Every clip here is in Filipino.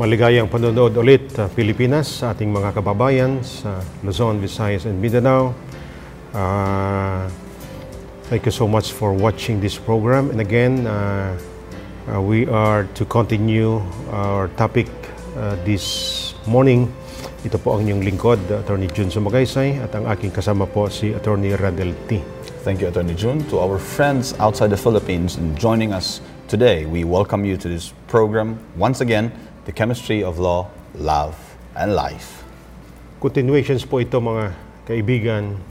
Maligayang panonood ulit sa Pilipinas sa ating mga kababayan sa Luzon, Visayas, and Mindanao. Uh, thank you so much for watching this program. And again, uh, uh, we are to continue our topic uh, this morning. Ito po ang inyong lingkod, Attorney Jun Sumagaysay, at ang aking kasama po si Attorney Radel T. Thank you, Attorney June. To our friends outside the Philippines and joining us today, we welcome you to this program once again, The Chemistry of Law, Love, and Life. Continuations po ito mga kaibigan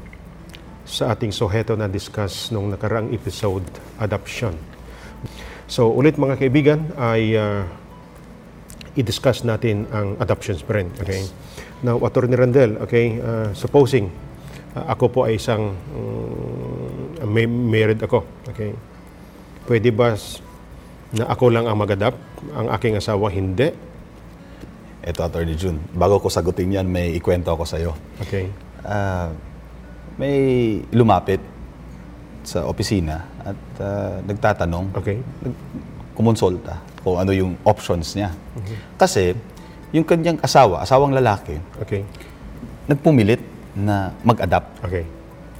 sa ating soheto na discuss nung nakaraang episode, adoption. So ulit mga kaibigan ay uh, i-discuss natin ang adoption sprint. Okay? Now, Attorney Randel, okay, uh, supposing uh, ako po ay isang um, may married ako. Okay? Pwede ba na ako lang ang mag-adapt, ang aking asawa hindi? Ito, Attorney June. Bago ko sagutin yan, may ikwento ako sa'yo. Okay? Ah, may lumapit sa opisina at ah, nagtatanong, Okay? kumonsulta kung ano yung options niya. Kasi yung kanyang asawa, asawang lalaki, Okay? nagpumilit na mag-adapt. Okay?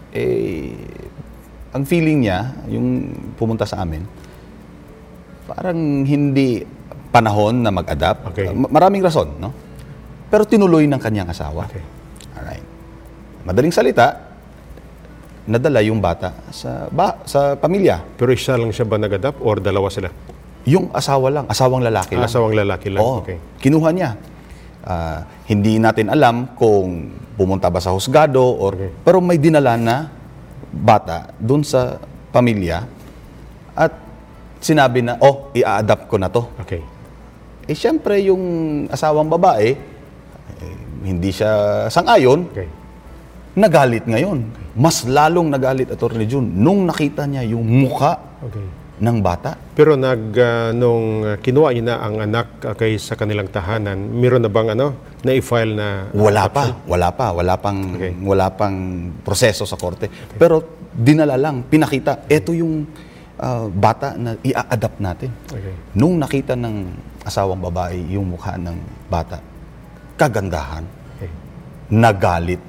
eh, ang feeling niya, yung pumunta sa amin, parang hindi panahon na mag-adapt. Okay. Ma- Maraming rason, no? Pero tinuloy ng kanyang asawa. Okay. Alright. Madaling salita, nadala yung bata sa ba, sa pamilya. Pero isa lang siya ba nag-adapt or dalawa sila? Yung asawa lang, asawang lalaki lang. Asawang lalaki lang. Oo, Okay. kinuha niya. Ah, hindi natin alam kung pumunta ba sa husgado or Okay. pero may dinala na bata doon sa pamilya at sinabi na, oh, i-adapt ko na to. Okay. Eh, syempre, yung asawang babae, eh, hindi siya sangayon, Okay. nagalit ngayon. Mas lalong nagalit, Atty. June, nung nakita niya yung muka Okay. ng bata. Pero nag ah, nung ah, kinuha niya na ang anak ah, kay sa kanilang tahanan, meron na bang ano, na-file na Wala pa, wala pa, wala pang Okay. wala pang proseso sa korte. Pero dinala lang, pinakita, ito yung ah, bata na i-adapt natin. Okay. Nung nakita ng asawang babae yung mukha ng bata, kagandahan, Okay. nagalit,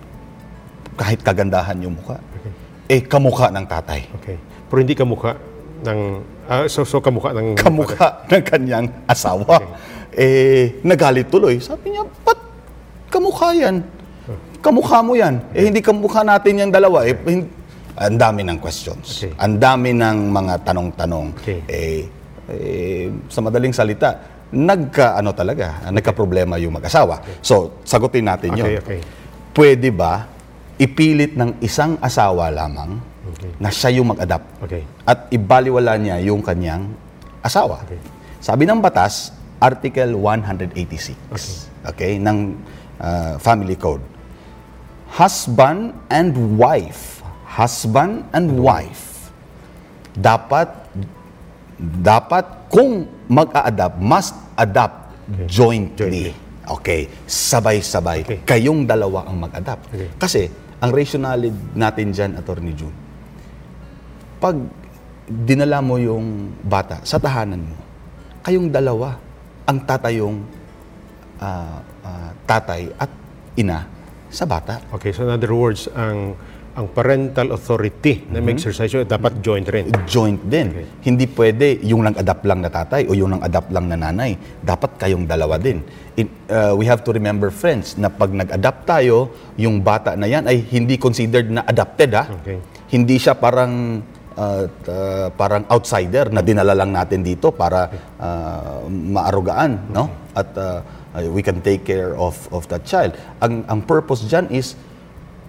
kahit kagandahan yung mukha. Okay. Eh, kamukha ng tatay. Okay. Pero hindi kamukha ng ah, so so kamukha ng Kamukha ng kanyang asawa. Eh, nagalit tuloy. Sabi niya, ba't kamukha yan? Kamukha mo yan. Eh, hindi kamukha natin yung dalawa. Eh, hin- ang dami ng questions. Okay. Ang dami ng mga tanong-tanong. Okay. Eh, eh, sa madaling salita, nagka, ano talaga, nagka-problema yung mag-asawa. So, sagutin natin yun. Okay, okay. Pwede ba ipilit ng isang asawa lamang Okay. na siya yung mag-adapt? Okay. at ibaliwala niya yung kanyang asawa. Okay. Sabi ng batas, Article 186 okay. ng uh, Family Code. Husband and wife, husband and wife, dapat dapat kung mag-a-adapt, must adapt jointly. Okay, sabay-sabay. Okay. Kayong dalawa ang mag-adapt. Okay. Kasi, ang rationality natin dyan, Attorney June, pag dinala mo yung bata sa tahanan mo, kayong dalawa ang tatayong ah, ah, tatay at ina sa bata. Okay, so in other words, ang ang parental authority na may exercise yun, dapat joint rin. Joint din. Hindi pwede yung nang-adapt lang na tatay o yung nang-adapt lang na nanay. Dapat kayong dalawa din. In- uh, we have to remember, friends, na pag nag-adapt tayo, yung bata na yan ay hindi considered na adopted, ha? Okay. Hindi siya parang uh, uh, parang outsider na dinala lang natin dito para uh, maarugaan, no? At uh, uh, we can take care of of that child. Ang ang purpose diyan is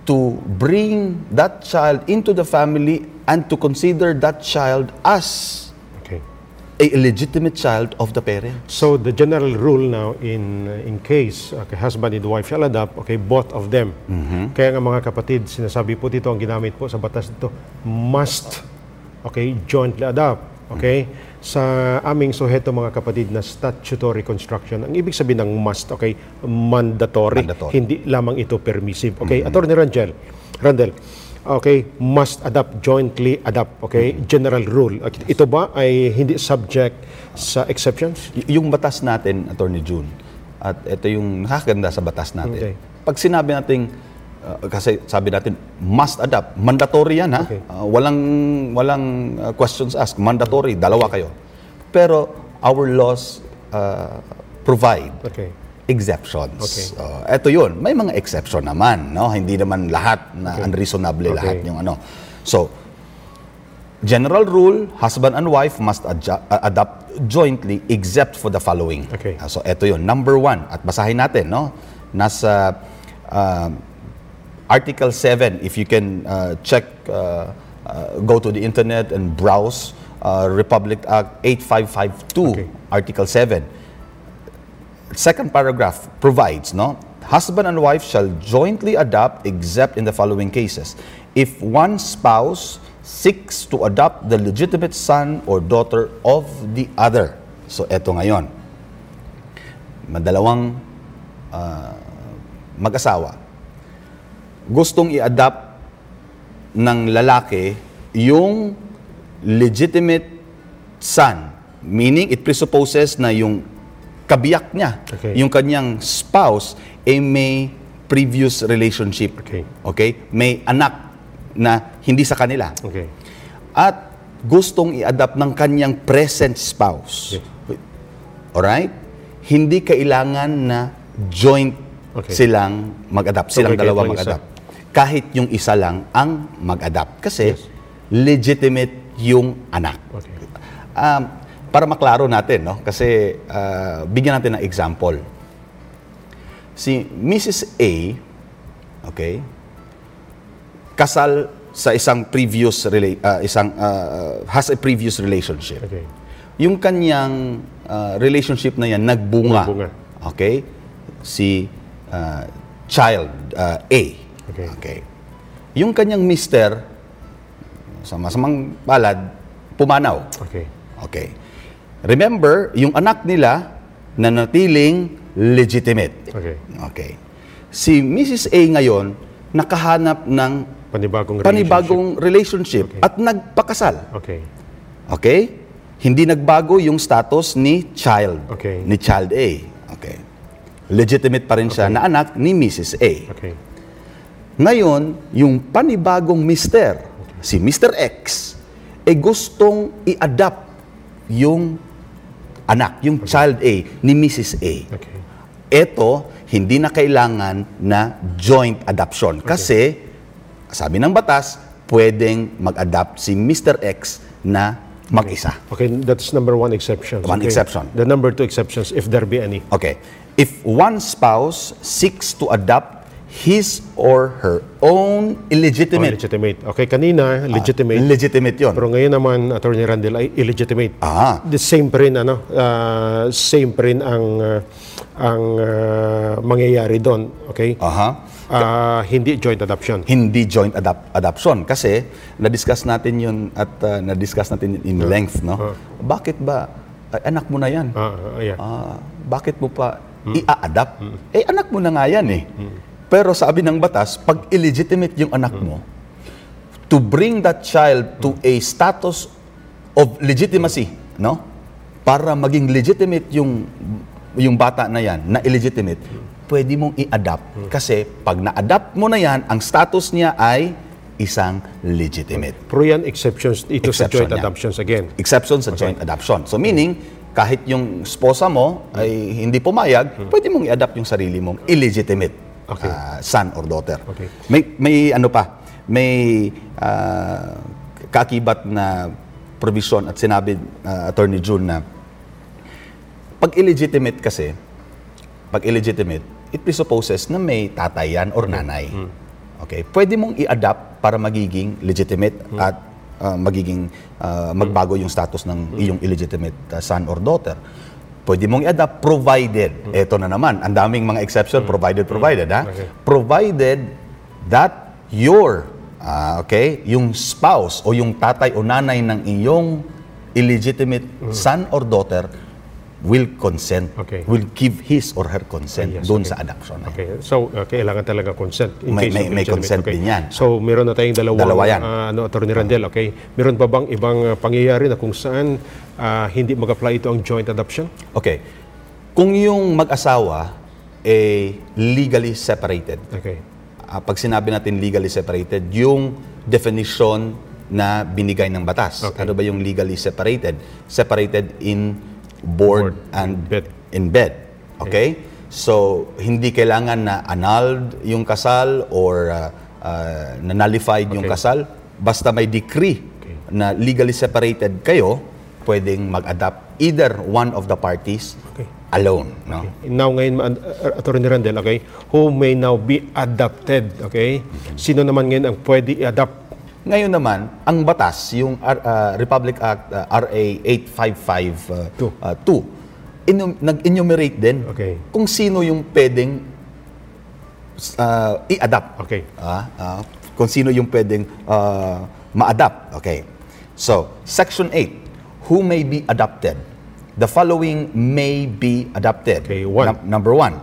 to bring that child into the family and to consider that child as Okay. a legitimate child of the parent. So the general rule now in in case okay, husband and wife shall adopt, okay, both of them. Kaya nga mga kapatid, sinasabi po dito ang ginamit po sa batas dito, must okay, jointly adopt. Okay? Sa aming suheto mga kapatid na statutory construction, ang ibig sabihin ng must, okay, mandatory. Mandatory. Hindi lamang ito permissive. Okay? Attorney Rangel, Randel, okay, must adopt, jointly adopt, okay? General rule. Okay, Ito ba ay hindi subject sa exceptions? Y- yung batas natin, Attorney June, At ito yung nakakaganda sa batas natin. Okay. Pag sinabi nating uh, kasi sabi natin must adapt, mandatory yan ha. Okay. Uh, walang walang uh, questions asked, mandatory, dalawa kayo. Pero our laws uh, provide Okay. exceptions. Okay. So, eto yun. May mga exception naman, no? Hindi naman lahat na unreasonable Okay. lahat yung ano. So, general rule, husband and wife must adju- uh, adopt jointly except for the following. Okay. Uh, so, eto yun. Number one, at basahin natin, no? Nasa uh, Article 7, if you can uh, check, uh, uh, go to the internet and browse uh, Republic Act 8552, Okay. Article 7 second paragraph provides, no? Husband and wife shall jointly adopt except in the following cases. If one spouse seeks to adopt the legitimate son or daughter of the other. So eto ngayon. Madalawang ah, mag-asawa. Gustong i-adopt ng lalaki yung legitimate son. Meaning, it presupposes na yung kabiyak niya, Okay. yung kanyang spouse, ay may previous relationship. Okay. Okay? May anak na hindi sa kanila. Okay. At gustong i-adapt ng kanyang present spouse. Alright? Hindi kailangan na joint Okay. silang mag-adapt. Silang Okay, dalawa mag-adapt. Kahit yung isa lang ang mag-adapt. Kasi legitimate yung anak. Okay. Um, para maklaro natin, no? kasi ah, bigyan natin ng example. Si Mrs. A, okay, kasal sa isang previous ah, isang ah, has a previous relationship. Okay. Yung kanyang ah, relationship na yan nagbunga. Nagbunga. Okay? Si ah, child ah, A. Okay. Yung kanyang mister sa masamang palad pumanaw. Okay. Okay. Remember, yung anak nila na natiling legitimate. Okay. Okay. Si Mrs. A ngayon nakahanap ng Panibagong relationship. panibagong relationship at nagpakasal. Okay. Okay? Hindi nagbago yung status ni child. Okay. Ni child A. Okay. Legitimate pa rin siya na anak ni Mrs. A. Okay. Ngayon, yung panibagong mister, si Mr. X, eh gustong i-adapt yung anak, yung child A ni Mrs. A. Okay. Ito, hindi na kailangan na joint adoption. Kasi, sabi ng batas, pwedeng mag-adapt si Mr. X na mag-isa. Okay, that's number one exception. One okay. exception. The number two exceptions, if there be any. Okay. If one spouse seeks to adopt his or her own Oh, illegitimate, legitimate. Okay, kanina, legitimate. legitimate yun. Pero ngayon naman, Attorney Randall, ay illegitimate. Ah. The same pa rin, ano, ah, same pa rin ang, ah, ang ah, mangyayari doon. Okay? Aha. Ah, hindi joint adoption. hindi joint adapt adoption kasi na-discuss natin yun at uh, na-discuss natin in length no bakit ba ay, anak mo na yan Ah, ah, yeah. Ah, bakit mo pa i-adapt eh anak mo na nga yan eh pero sabi ng batas pag illegitimate yung anak mo to bring that child to a status of legitimacy no para maging legitimate yung yung bata na yan na illegitimate pwede mong i-adapt kasi pag na-adapt mo na yan ang status niya ay isang legitimate Pero yan, exceptions ito sa Exception joint yan. adoptions again. exception sa joint adoption. So meaning, kahit yung sposa mo ay hindi pumayag, pwede mong i-adopt yung sarili mong illegitimate Okay. ah, son or daughter. Okay. May, may ano pa, may ah, kaakibat na provision at sinabi ah, Attorney June na pag illegitimate kasi, pag illegitimate, it presupposes na may tatay yan or nanay. Okay? Pwede mong i-adapt para magiging legitimate at uh, magiging uh, magbago yung status ng iyong illegitimate uh, son or daughter. Pwede mong i-adapt provided, eto na naman, ang daming mga exception, provided, provided, ha? Okay. Provided that your, ah, okay, yung spouse o yung tatay o nanay ng iyong illegitimate son or daughter will consent, Okay. will give his or her consent Ah, yes, doon okay. sa adoption. Okay, so uh, kailangan talaga consent. in May- case may- may consent okay. din yan. So, meron na tayong dalawang, Dalawa yan. ah, ano, Attorney Randel, okay? Meron pa bang ibang ah, pangyayari na kung saan ah, hindi mag-apply ito ang joint adoption? Okay. Kung yung mag-asawa a legally separated. Okay. Ah, pag sinabi natin legally separated, yung definition na binigay ng batas. Okay. Ano ba yung legally separated? Separated in board, Board and bed. in bed. Okay? So, hindi kailangan na annulled yung kasal or uh, uh, na nullified yung Okay. kasal. Basta may decree Okay. na legally separated kayo, pwedeng mag-adapt either one of the parties Okay. alone. No? Now ngayon, uh, Attorney Randel, okay, who may now be adopted, okay? Sino naman ngayon ang pwede i-adopt? Ngayon naman, ang batas, yung R- uh, Republic Act uh, RA 855 Two. uh, 2, inu- nag-enumerate din Okay. kung sino yung pwedeng uh, i-adapt. Okay. Ah, ah, kung sino yung pwedeng uh, ma-adapt. Okay. So, Section 8, who may be adopted? The following may be adopted. Okay, one. Num- number one,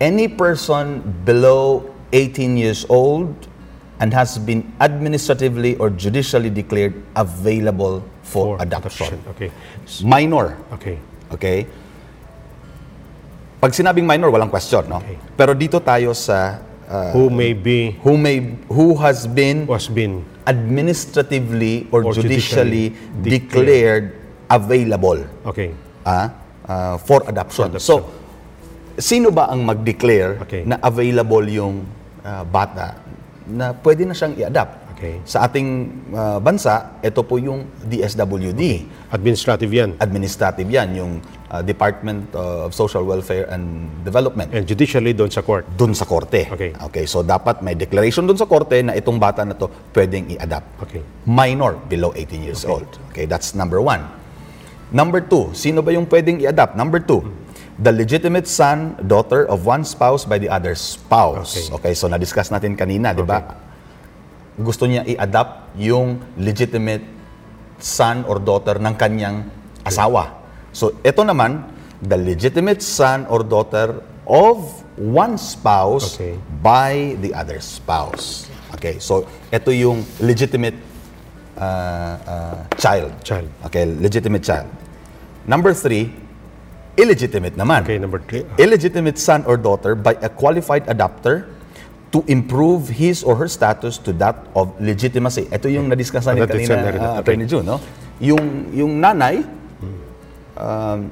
any person below 18 years old and has been administratively or judicially declared available for, adoption. Okay. Minor. Okay. Okay? Pag sinabing minor, walang question, no? Okay. Pero dito tayo sa uh, Who may be, who may who has been was been, administratively or, Or judicially, judicially declared available okay. ah, uh, for adoption. For adoption. So, sino ba ang mag-declare Okay. na available yung uh, bata na pwede na siyang i-adapt? Okay. Sa ating uh, bansa, ito po yung DSWD. Administrative yan. Administrative yan, yung uh, Department of Social Welfare and Development. And judicially doon sa court. Dun sa korte. Okay. Okay, so dapat may declaration dun sa korte na itong bata na to pwedeng i-adapt. Okay. Minor, below 18 years old. Okay, that's number one. Number two, sino ba yung pwedeng i-adapt? Number two, the legitimate son, daughter of one spouse by the other spouse. Okay. Okay, so na-discuss natin kanina, di ba? Gusto niya i-adapt yung legitimate son or daughter ng kanyang asawa. So, ito naman, the legitimate son or daughter of one spouse Okay. by the other spouse. Okay, so ito yung legitimate uh, uh, child. Child. Okay, legitimate child. Number three, illegitimate naman. Okay, number three. Illegitimate son or daughter by a qualified adopter to improve his or her status to that of legitimacy. Ito yung na-discuss natin kanina, uh, Okay. Attorney June, no? Yung, yung nanay, um,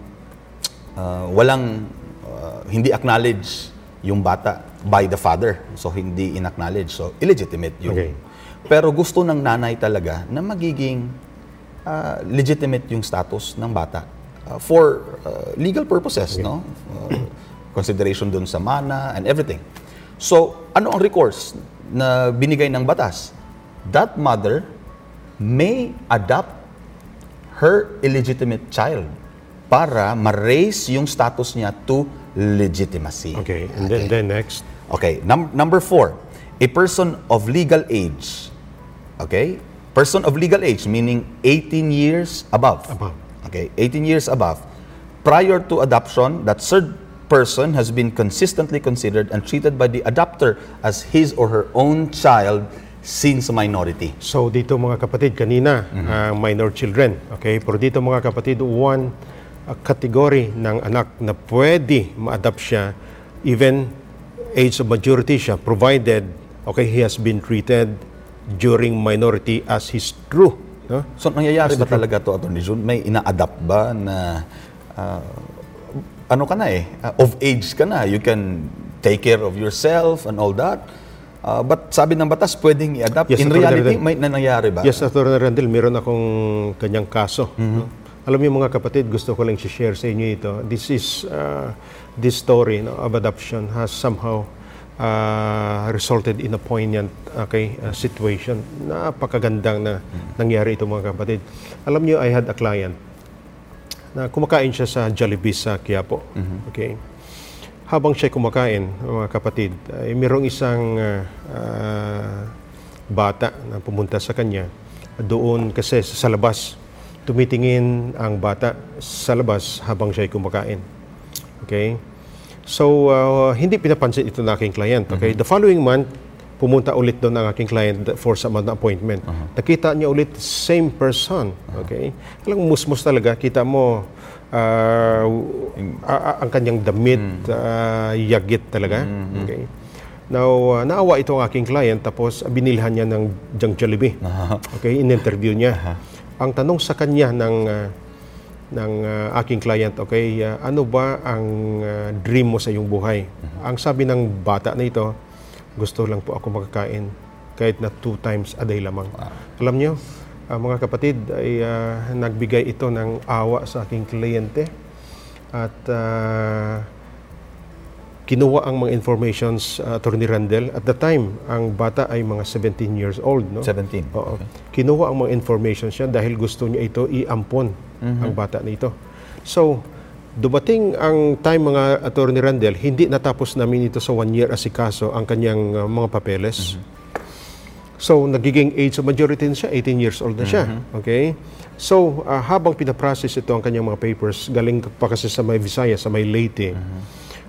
uh, walang, uh, hindi acknowledge yung bata by the father. So, hindi in-acknowledge. So, illegitimate yung... Okay. Pero gusto ng nanay talaga na magiging uh, legitimate yung status ng bata uh, for uh, legal purposes, no? Uh, consideration dun sa mana and everything. So, ano ang recourse na binigay ng batas? That mother may adopt her illegitimate child para ma-raise yung status niya to legitimacy. Okay. And then, then next. Okay, num- number four, a person of legal age. Okay? Person of legal age, meaning 18 years above. Above. Okay, 18 years above. Prior to adoption, that third person has been consistently considered and treated by the adopter as his or her own child since minority. So dito mga kapatid, kanina, Mm-hmm. ang minor children. Okay? Pero dito mga kapatid, one uh, category ng anak na pwede ma-adopt siya even age of majority siya provided okay he has been treated during minority as his true no? So, nangyayari ba talaga to, Atty. Jun? May ina-adapt ba na ah, ano ka na eh, ah, of age ka na, you can take care of yourself and all that. Ah, but sabi ng batas, pwedeng i-adapt. Yes, In reality, Randall. may na nangyari ba? Yes, Atty. Randall, meron akong kanyang kaso. Mm-hmm. no? Alam niyo mga kapatid, gusto ko lang share sa inyo ito. This is, uh, this story no, of adoption has somehow uh, resulted in a poignant okay, uh, situation. Napakagandang na nangyari ito mga kapatid. Alam niyo, I had a client na kumakain siya sa Jollibee sa Quiapo. Okay? Habang siya kumakain, mga kapatid, ay mayroong isang ah, ah, bata na pumunta sa kanya. Doon kasi sa labas, tumitingin ang bata sa labas habang siya kumakain. Okay? So, ah, hindi pinapansin ito ng aking client. Okay? The following month, pumunta ulit doon ang aking client for some other appointment. Nakita niya ulit same person. Okay? Alang musmus talaga. Kita mo a- a- ang kanyang damit, ah, yagit talaga. Okay? Now, ah, naawa ito ang aking client tapos binilhan niya ng Jang Jollibee. Okay, in-interview niya. Ang tanong sa kanya ng ah, ng ah, aking client, okay, ah, ano ba ang ah, dream mo sa iyong buhay? Ang sabi ng bata na ito, gusto lang po ako makakain kahit na two times a day lamang. Alam niyo, ah, mga kapatid, ay ah, nagbigay ito ng awa sa aking kliyente at ah, kinuha ang mga informations uh, Attorney Randel. At the time, ang bata ay mga 17 years old. No? 17. Oo. Kinuha ang mga information siya dahil gusto niya ito iampon ang bata na ito. So, dumating ang time mga Attorney Randel, hindi natapos namin ito sa one year asikaso ang kanyang uh, mga papeles. So, nagiging age of majority na siya, 18 years old na siya. Okay? So, uh, habang pinaprocess ito ang kanyang mga papers, galing pa kasi sa may Visayas, sa may Leyte,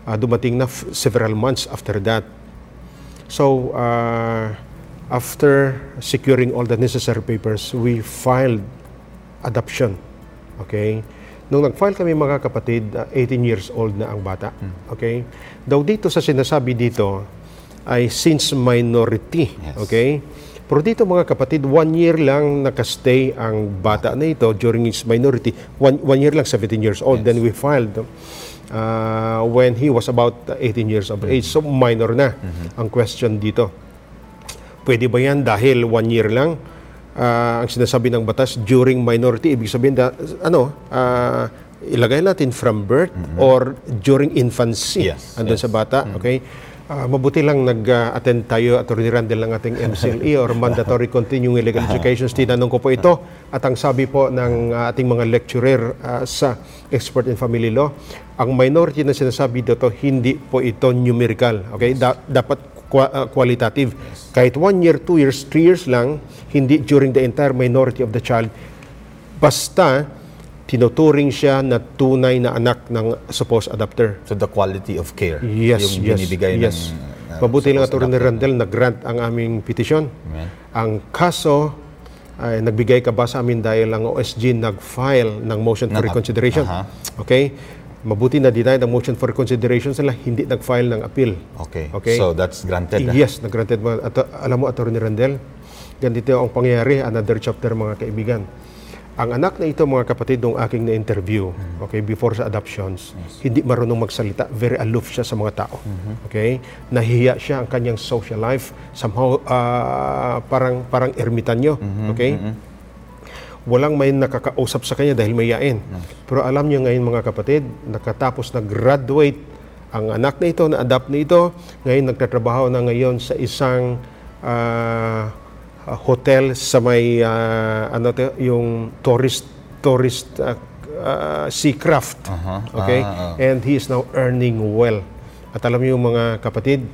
uh, dumating na several months after that. So, uh, after securing all the necessary papers, we filed adoption. Okay? Nung nag-file kami mga kapatid, uh, 18 years old na ang bata. Okay? Daw dito sa sinasabi dito ay since minority. Yes. Okay? Pero dito mga kapatid, one year lang nakastay ang bata na ito during his minority. One, one year lang, 17 years old. Then we filed uh, when he was about 18 years of age. So minor na ang question dito. Pwede ba yan dahil one year lang ah, ang sinasabi ng batas during minority? Ibig sabihin, da, ano, ah, ilagay natin from birth or during infancy Yes, andun yes. sa bata. Okay? Ah, mabuti lang nag-attend tayo, Atty. Randall, ng ating MCLE or Mandatory Continuing Legal Education. Tinanong ko po ito at ang sabi po ng ating mga lecturer ah, sa Expert in Family Law, ang minority na sinasabi dito, hindi po ito numerical. Okay? Da- dapat uh, qualitative. Kahit one year, two years, three years lang, hindi during the entire minority of the child, basta tinuturing siya na tunay na anak ng supposed adopter. So the quality of care Yes, yung yes, binibigay yes. ng uh, Mabuti lang Atty. Randel, nag-grant ang aming petisyon. Amen. Ang kaso, ay nagbigay ka ba sa amin dahil ang OSG nag-file ng motion for reconsideration? Aha. Okay? Mabuti na denied ang motion for reconsideration sila, hindi nag-file ng appeal. Okay. Okay. So that's granted. Yes, nag-granted. At, alam mo, Atty. Randel, ganito ang pangyayari, another chapter mga kaibigan. Ang anak na ito, mga kapatid, nung aking na-interview, okay, before sa adoptions, hindi marunong magsalita. Very aloof siya sa mga tao. Okay? Nahihiya siya ang kanyang social life. Somehow, ah, parang, parang ermitanyo. Okay? Walang may nakakausap sa kanya dahil mayain. Pero alam niyo ngayon mga kapatid, nakatapos nag-graduate ang anak na ito, na-adapt na ito, ngayon nagtatrabaho na ngayon sa isang ah, ah, hotel sa may ah, ano to, yung tourist tourist ah, ah, seacraft. Aha. Okay? Ah, And he is now earning well. At alam niyo mga kapatid,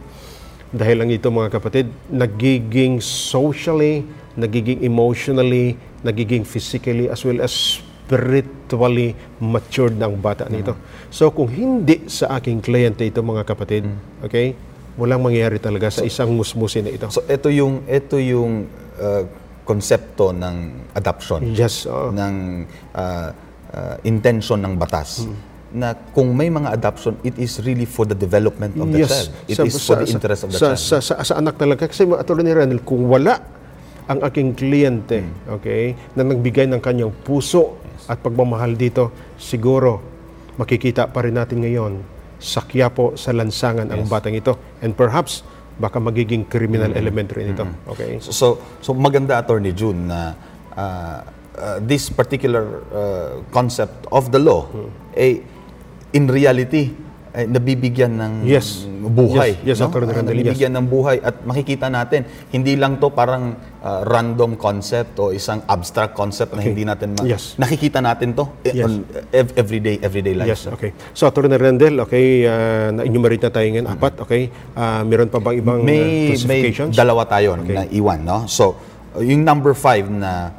dahil lang ito mga kapatid, nagiging socially, nagiging emotionally, nagiging physically as well as spiritually matured ng bata nito. So kung hindi sa aking kliyente ito mga kapatid, okay, walang mangyayari talaga sa isang musmusin na ito. So ito yung ito yung uh, konsepto ng adoption. yes, oo. ng uh, uh, intention ng batas na kung may mga adoption, it is really for the development of the child. It is for the interest of the sa, child. Sa, sa, sa anak talaga. Kasi Atty. Randall, kung wala ang aking kliyente, okay, na nagbigay ng kanyang puso at pagmamahal dito, siguro makikita pa rin natin ngayon sa Quiapo, sa lansangan ang batang ito. And perhaps, baka magiging criminal element rin ito. Okay? So, so, so maganda, Attorney June, na uh, uh, this particular uh, concept of the law, Hmm. eh, in reality, eh, nabibigyan ng Yes. buhay. Yes, yes, no? Attorney Randall, nabibigyan ng buhay at makikita natin, hindi lang to parang uh, random concept o isang abstract concept na hindi natin ma- Yes. nakikita natin to eh, Yes. on ev- everyday everyday life. Yes, okay. So, Atty. Rendell, okay, uh, na-enumerate na tayo ngayon, apat, okay. Ah, meron pa bang ibang uh, may may classifications? dalawa tayo na iwan no so uh, yung number five na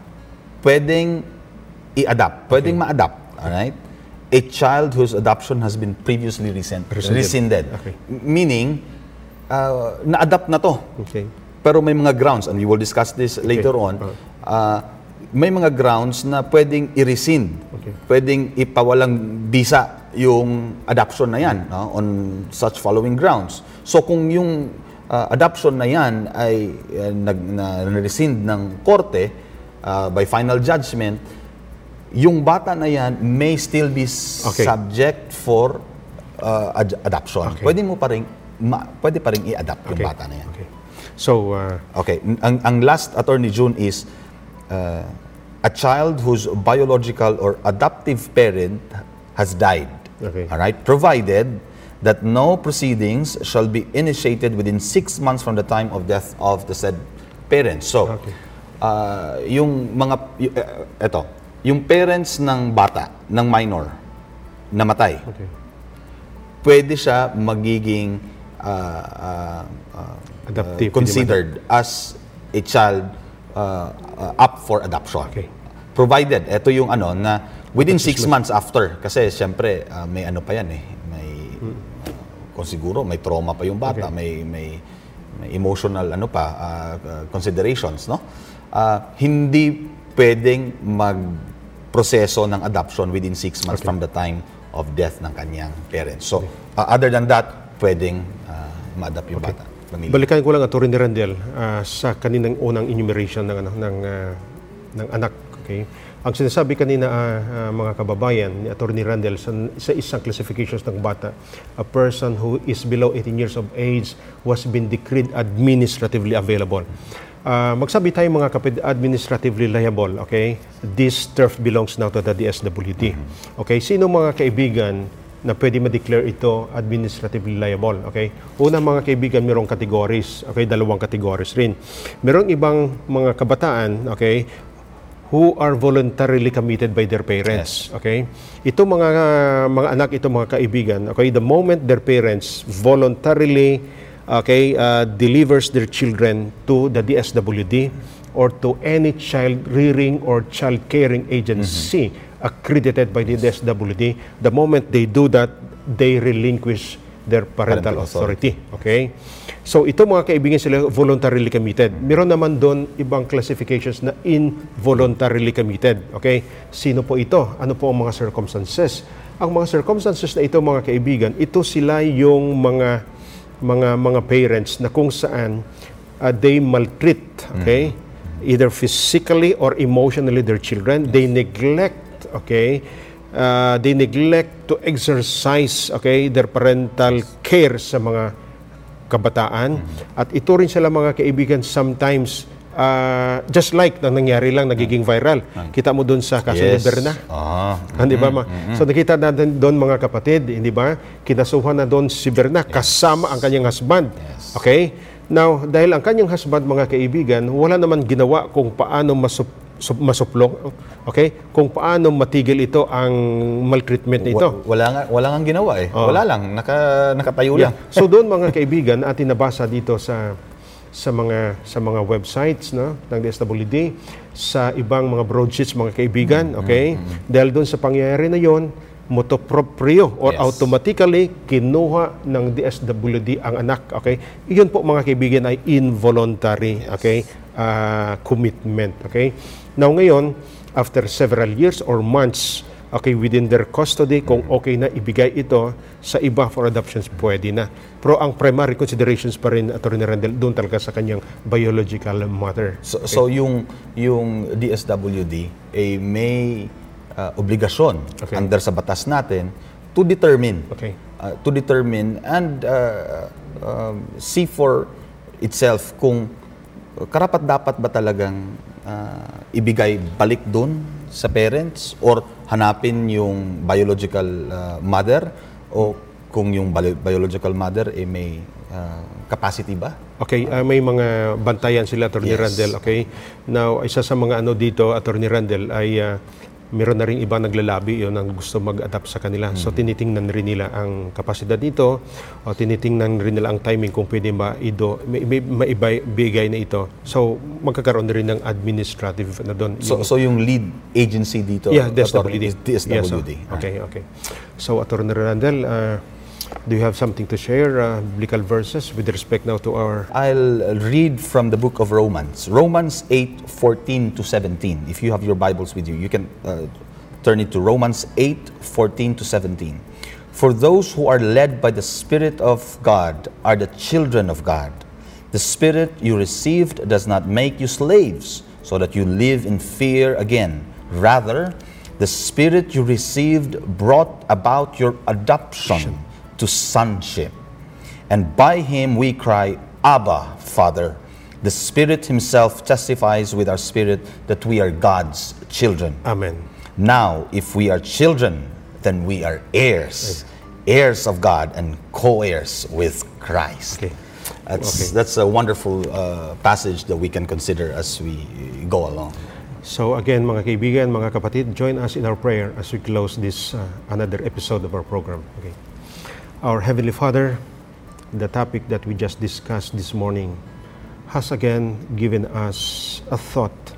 pwedeng i-adapt pwedeng ma-adapt alright a child whose adoption has been previously rescind- Rescinded. rescinded, Okay. meaning uh, na-adapt na to Okay. pero may mga grounds, and we will discuss this later on, ah, may mga grounds na pwedeng i-rescind, Okay. pwedeng ipawalang bisa yung adoption na yan no, on such following grounds. So kung yung ah, adoption na yan ay uh, nag, na, rescind ng korte ah, by final judgment, yung bata na yan may still be Okay. subject for uh, ad- adoption. Okay. Pwede mo pa rin, ma- pwede pa rin i-adopt yung Okay. bata na yan. Okay. So, uh, Okay, ang, ang last attorney June is uh, a child whose biological or adoptive parent has died. Okay. All right, provided that no proceedings shall be initiated within six months from the time of death of the said parent. So, Okay. uh, yung mga, uh, eto, yung parents ng bata, ng minor, namatay, okay. pwede siya magiging uh, uh, uh, Adoptive, uh, considered as a child uh, uh, up for adoption. Okay. Provided, ito yung ano, na within six months after, kasi siyempre uh, may ano pa yan eh, may, uh, kung siguro may trauma pa yung bata, Okay. may, may, may emotional ano pa, uh, uh, considerations, no? Uh, hindi pwedeng mag-proseso ng adoption within six months from the time of death ng kanyang parents. So, uh, other than that, pwedeng uh, ma-adopt yung bata. Pamilya. Balikan ko lang Atty. Randel ah, sa kaninang unang enumeration ng ano ng ah, ng anak, okay? Ang sinasabi kanina ah, ah, mga kababayan ni Atty. Randel sa, sa isang classifications ng bata, a person who is below 18 years of age was been decreed administratively available. Ah, magsabi tayo mga kapit administratively liable, okay? This turf belongs now to the DSWD. Okay, sino mga kaibigan na pwede ma-declare ito administratively liable. Okay? Una mga kaibigan, mayroong categories. Okay? Dalawang categories rin. Merong ibang mga kabataan, okay, who are voluntarily committed by their parents. Okay? Ito mga mga anak, ito mga kaibigan, okay, the moment their parents voluntarily okay, uh, delivers their children to the DSWD or to any child rearing or child caring agency accredited by the DSWD, the moment they do that, they relinquish their parental, Parental authority. Okay? So ito mga kaibigan sila voluntarily committed. Meron naman doon ibang classifications na involuntarily committed. Okay? Sino po ito? Ano po ang mga circumstances? Ang mga circumstances na ito mga kaibigan, ito sila yung mga mga mga parents na kung saan uh, they maltreat, okay? Either physically or emotionally their children. They neglect, okay? Uh, they neglect to exercise, okay, their parental care sa mga kabataan. At ito rin sila mga kaibigan sometimes uh, just like na nangyari lang, nagiging viral. Kita mo doon sa kaso ni Berna. Ah. Ah, di ba? ma? So nakita natin doon mga kapatid, hindi ba? Kinasuhan na doon si Berna kasama ang kanyang husband. Okay? Now, dahil ang kanyang husband, mga kaibigan, wala naman ginawa kung paano masup, sup- masuplong, okay? Kung paano matigil ito ang maltreatment na ito. Wa- wala nga wala nga ginawa eh. Wala lang, naka nakatayo lang. Yeah. So doon mga kaibigan, atin nabasa dito sa sa mga sa mga websites no ng DSWD sa ibang mga broadsheets mga kaibigan, okay? Dahil doon sa pangyayari na 'yon, motoproprio or Yes. automatically kinuha ng DSWD ang anak, okay? Iyon po mga kaibigan ay involuntary, okay? ah, commitment, okay? Now ngayon, after several years or months, okay, within their custody, kung okay na ibigay ito sa iba for adoptions, pwede na. Pero ang primary considerations pa rin, Atty. Randall, doon talaga sa kanyang biological mother. So, so yung yung DSWD ay may uh, obligasyon Okay. under sa batas natin to determine Okay. uh, to determine and uh, um, see for itself kung karapat dapat ba talagang uh, ibigay balik doon sa parents or hanapin yung biological uh, mother o kung yung bio- biological mother ay may uh, capacity ba? Okay, ah, may mga bantayan sila, Atty. Yes. Randall. Okay. Now, isa sa mga ano dito, Atty. Randall, ay ah, meron na rin iba naglalabi yun ang gusto mag-adapt sa kanila. So, tinitingnan rin nila ang kapasidad nito o tinitingnan rin nila ang timing kung pwede maido, maibigay na ito. So, magkakaroon na rin ng administrative na doon. So, so yung lead agency dito Yeah, DSWD. is DSWD. Yes, oh. okay, okay. So, Atty. Randall, uh, Do you have something to share, uh, biblical verses, with respect now to our I'll read from the book of Romans, Romans 8 14 to 17. If you have your Bibles with you, you can uh, turn it to Romans 8 14 to 17. For those who are led by the Spirit of God are the children of God. The Spirit you received does not make you slaves, so that you live in fear again. Rather, the Spirit you received brought about your adoption to sonship. And by him we cry, Abba, Father. The Spirit Himself testifies with our spirit that we are God's children. Amen. Now, if we are children, then we are heirs, heirs of God and co heirs with Christ. Okay. That's, Okay. that's a wonderful uh, passage that we can consider as we go along. So again, mga kaibigan, mga kapatid, join us in our prayer as we close this uh, another episode of our program. Okay. Our Heavenly Father, the topic that we just discussed this morning has again given us a thought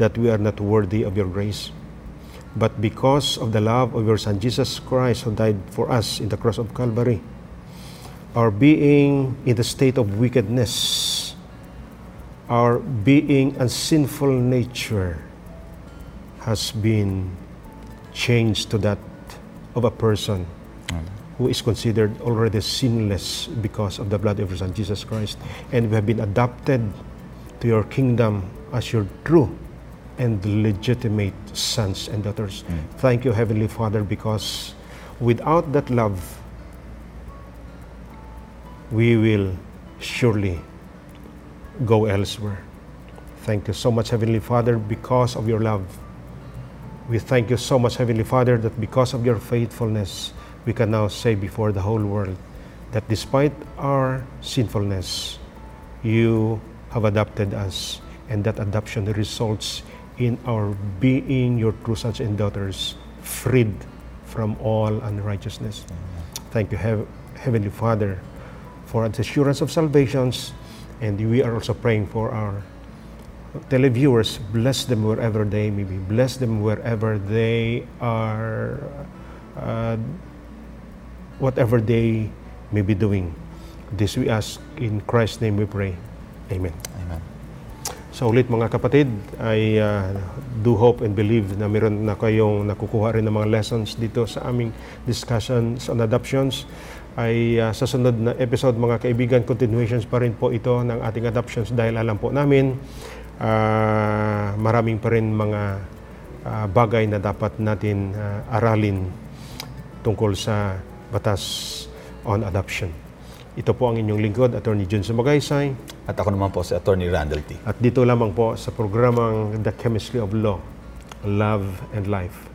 that we are not worthy of your grace. But because of the love of your Son Jesus Christ who died for us in the cross of Calvary, our being in the state of wickedness, our being and sinful nature has been changed to that of a person who is considered already sinless because of the blood of your Son Jesus Christ. And we have been adopted to your kingdom as your true and legitimate sons and daughters. Hmm. Thank you, Heavenly Father, because without that love, we will surely go elsewhere. Thank you so much, Heavenly Father, because of your love. We thank you so much, Heavenly Father, that because of your faithfulness, we can now say before the whole world that despite our sinfulness, you have adopted us, and that adoption results in our being your true sons and daughters, freed from all unrighteousness. Thank you, Heav- Heavenly Father, for the assurance of salvations, and we are also praying for our televiewers. Bless them wherever they may be. Bless them wherever they are, uh, whatever they may be doing. This we ask in Christ's name we pray. Amen. Amen. So ulit mga kapatid, I uh, do hope and believe na meron na kayong nakukuha rin ng mga lessons dito sa aming discussions on adoptions. Ay uh, sa sunod na episode mga kaibigan, continuations pa rin po ito ng ating adoptions dahil alam po namin uh, maraming pa rin mga uh, bagay na dapat natin uh, aralin tungkol sa batas on adoption. Ito po ang inyong lingkod, Attorney Jun Sumagaysay. At ako naman po si Attorney Randall T. At dito lamang po sa programang The Chemistry of Law, Love and Life.